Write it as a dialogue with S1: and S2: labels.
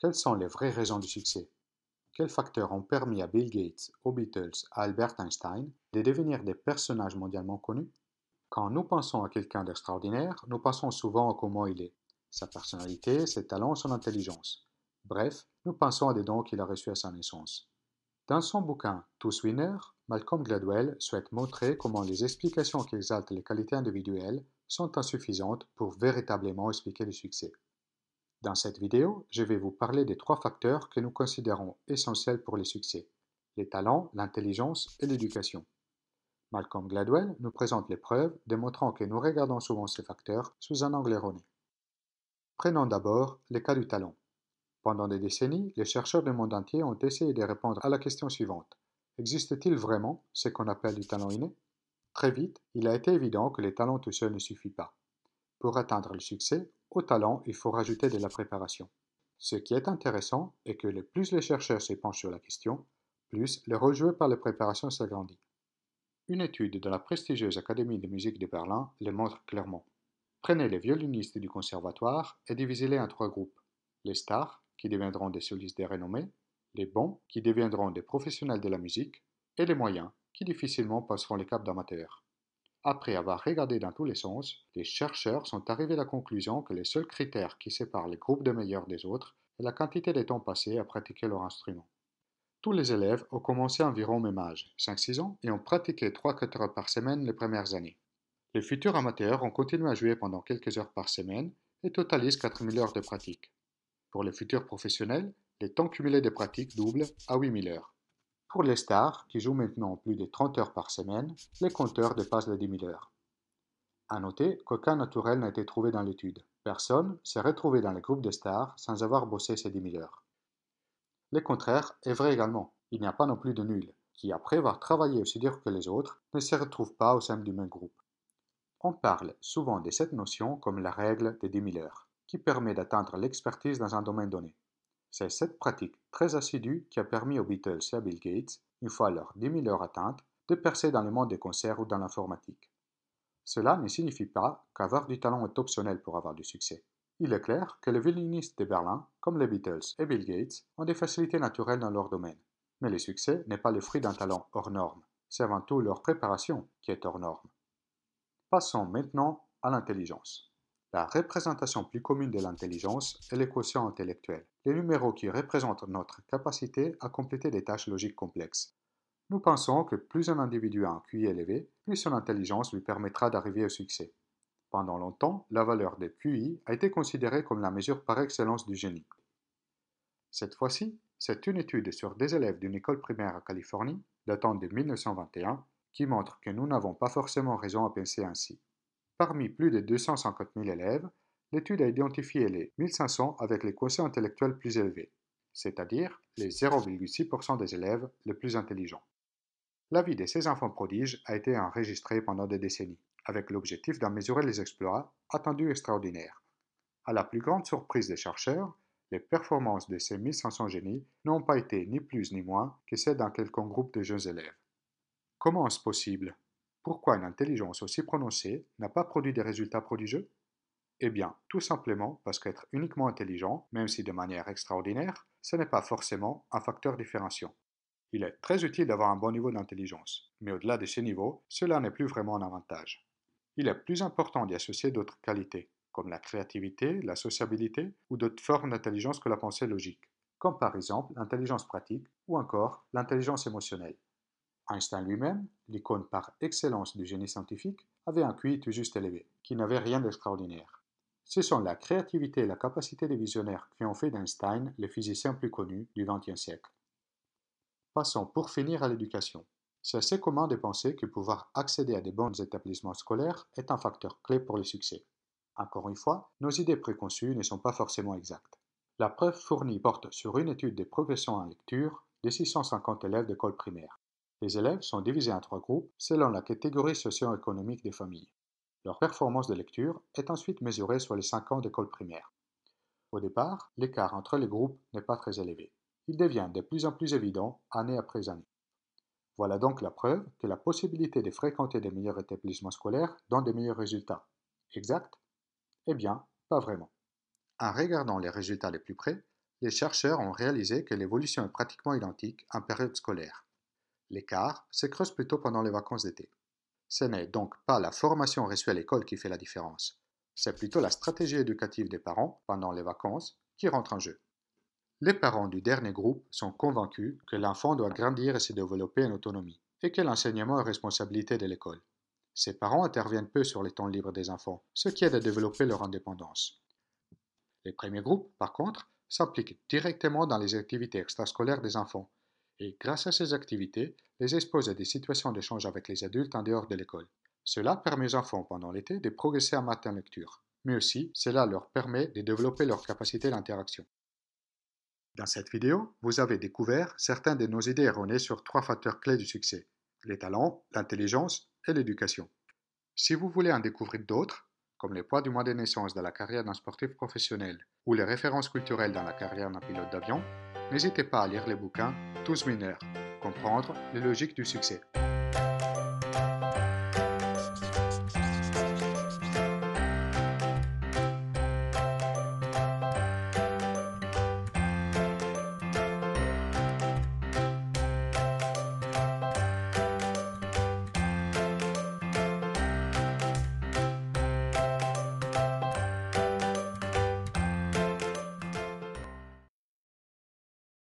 S1: Quelles sont les vraies raisons du succès? Quels facteurs ont permis à Bill Gates, aux Beatles, à Albert Einstein de devenir des personnages mondialement connus? Quand nous pensons à quelqu'un d'extraordinaire, nous pensons souvent à comment il est, sa personnalité, ses talents, son intelligence. Bref, nous pensons à des dons qu'il a reçus à sa naissance. Dans son bouquin Tous Winners, Malcolm Gladwell souhaite montrer comment les explications qui exaltent les qualités individuelles sont insuffisantes pour véritablement expliquer le succès. Dans cette vidéo, je vais vous parler des trois facteurs que nous considérons essentiels pour le succès, les talents, l'intelligence et l'éducation. Malcolm Gladwell nous présente les preuves démontrant que nous regardons souvent ces facteurs sous un angle erroné. Prenons d'abord le cas du talent. Pendant des décennies, les chercheurs du monde entier ont essayé de répondre à la question suivante. Existe-t-il vraiment ce qu'on appelle du talent inné? Très vite, il a été évident que les talents tout seuls ne suffit pas. Pour atteindre le succès, au talent, il faut rajouter de la préparation. Ce qui est intéressant est que le plus les chercheurs se penchent sur la question, plus le rôle par la préparation s'agrandit. Une étude de la prestigieuse Académie de musique de Berlin le montre clairement. Prenez les violonistes du conservatoire et divisez-les en trois groupes. Les stars, qui deviendront des solistes de renommée, les bons, qui deviendront des professionnels de la musique, et les moyens, qui difficilement passeront les caps d'amateurs. Après avoir regardé dans tous les sens, les chercheurs sont arrivés à la conclusion que les seuls critères qui séparent les groupes de meilleurs des autres est la quantité de temps passé à pratiquer leur instrument. Tous les élèves ont commencé environ au même âge, 5-6 ans, et ont pratiqué 3-4 heures par semaine les premières années. Les futurs amateurs ont continué à jouer pendant quelques heures par semaine et totalisent 4000 heures de pratique. Pour les futurs professionnels, les temps cumulés de pratique doublent à 8000 heures. Pour les stars, qui jouent maintenant plus de 30 heures par semaine, les compteurs dépassent les 10 000 heures. À noter qu'aucun naturel n'a été trouvé dans l'étude. Personne s'est retrouvé dans les groupes de stars sans avoir bossé ces 10 000 heures. Le contraire est vrai également. Il n'y a pas non plus de nuls, qui après avoir travaillé aussi dur que les autres, ne se retrouvent pas au sein du même groupe. On parle souvent de cette notion comme la règle des 10 000 heures qui permet d'atteindre l'expertise dans un domaine donné. C'est cette pratique très assidue qui a permis aux Beatles et à Bill Gates, une fois leurs 10 000 heures atteintes, de percer dans le monde des concerts ou dans l'informatique. Cela ne signifie pas qu'avoir du talent est optionnel pour avoir du succès. Il est clair que les violonistes de Berlin, comme les Beatles et Bill Gates, ont des facilités naturelles dans leur domaine. Mais le succès n'est pas le fruit d'un talent hors norme, c'est avant tout leur préparation qui est hors norme. Passons maintenant à l'intelligence. La représentation plus commune de l'intelligence est l'équation intellectuelle, les numéros qui représentent notre capacité à compléter des tâches logiques complexes. Nous pensons que plus un individu a un QI élevé, plus son intelligence lui permettra d'arriver au succès. Pendant longtemps, la valeur des QI a été considérée comme la mesure par excellence du génie. Cette fois-ci, c'est une étude sur des élèves d'une école primaire à Californie, datant de 1921, qui montre que nous n'avons pas forcément raison à penser ainsi. Parmi plus de 250 000 élèves, l'étude a identifié les 1500 avec les quotients intellectuels plus élevés, c'est-à-dire les 0,6% des élèves les plus intelligents. La vie de ces enfants prodiges a été enregistrée pendant des décennies, avec l'objectif d'en mesurer les exploits attendus extraordinaires. À la plus grande surprise des chercheurs, les performances de ces 1500 génies n'ont pas été ni plus ni moins que celles d'un quelconque groupe de jeunes élèves. Comment est-ce possible? Pourquoi une intelligence aussi prononcée n'a pas produit des résultats prodigieux? Eh bien, tout simplement parce qu'être uniquement intelligent, même si de manière extraordinaire, ce n'est pas forcément un facteur différenciant. Il est très utile d'avoir un bon niveau d'intelligence, mais au-delà de ce niveau, cela n'est plus vraiment un avantage. Il est plus important d'y associer d'autres qualités, comme la créativité, la sociabilité ou d'autres formes d'intelligence que la pensée logique, comme par exemple l'intelligence pratique ou encore l'intelligence émotionnelle. Einstein lui-même, l'icône par excellence du génie scientifique, avait un QI tout juste élevé, qui n'avait rien d'extraordinaire. Ce sont la créativité et la capacité des visionnaires qui ont fait d'Einstein le physicien plus connu du XXe siècle. Passons pour finir à l'éducation. C'est assez commun de penser que pouvoir accéder à des bons établissements scolaires est un facteur clé pour le succès. Encore une fois, nos idées préconçues ne sont pas forcément exactes. La preuve fournie porte sur une étude des progressions en lecture de 650 élèves d'école primaire. Les élèves sont divisés en trois groupes selon la catégorie socio-économique des familles. Leur performance de lecture est ensuite mesurée sur les 5 ans d'école primaire. Au départ, l'écart entre les groupes n'est pas très élevé. Il devient de plus en plus évident année après année. Voilà donc la preuve que la possibilité de fréquenter des meilleurs établissements scolaires donne des meilleurs résultats. Exact? Eh bien, pas vraiment. En regardant les résultats les plus près, les chercheurs ont réalisé que l'évolution est pratiquement identique en période scolaire. L'écart se creuse plutôt pendant les vacances d'été. Ce n'est donc pas la formation reçue à l'école qui fait la différence, c'est plutôt la stratégie éducative des parents pendant les vacances qui rentre en jeu. Les parents du dernier groupe sont convaincus que l'enfant doit grandir et se développer en autonomie, et que l'enseignement est responsabilité de l'école. Ces parents interviennent peu sur les temps libres des enfants, ce qui aide à développer leur indépendance. Les premiers groupes, par contre, s'impliquent directement dans les activités extrascolaires des enfants, et grâce à ces activités, les exposent à des situations d'échange avec les adultes en dehors de l'école. Cela permet aux enfants pendant l'été de progresser en en lecture, mais aussi cela leur permet de développer leur capacité d'interaction. Dans cette vidéo, vous avez découvert certaines de nos idées erronées sur trois facteurs clés du succès, les talents, l'intelligence et l'éducation. Si vous voulez en découvrir d'autres, comme les poids du mois de naissance dans la carrière d'un sportif professionnel ou les références culturelles dans la carrière d'un pilote d'avion, n'hésitez pas à lire les bouquins Tous mineurs, comprendre les logiques du succès.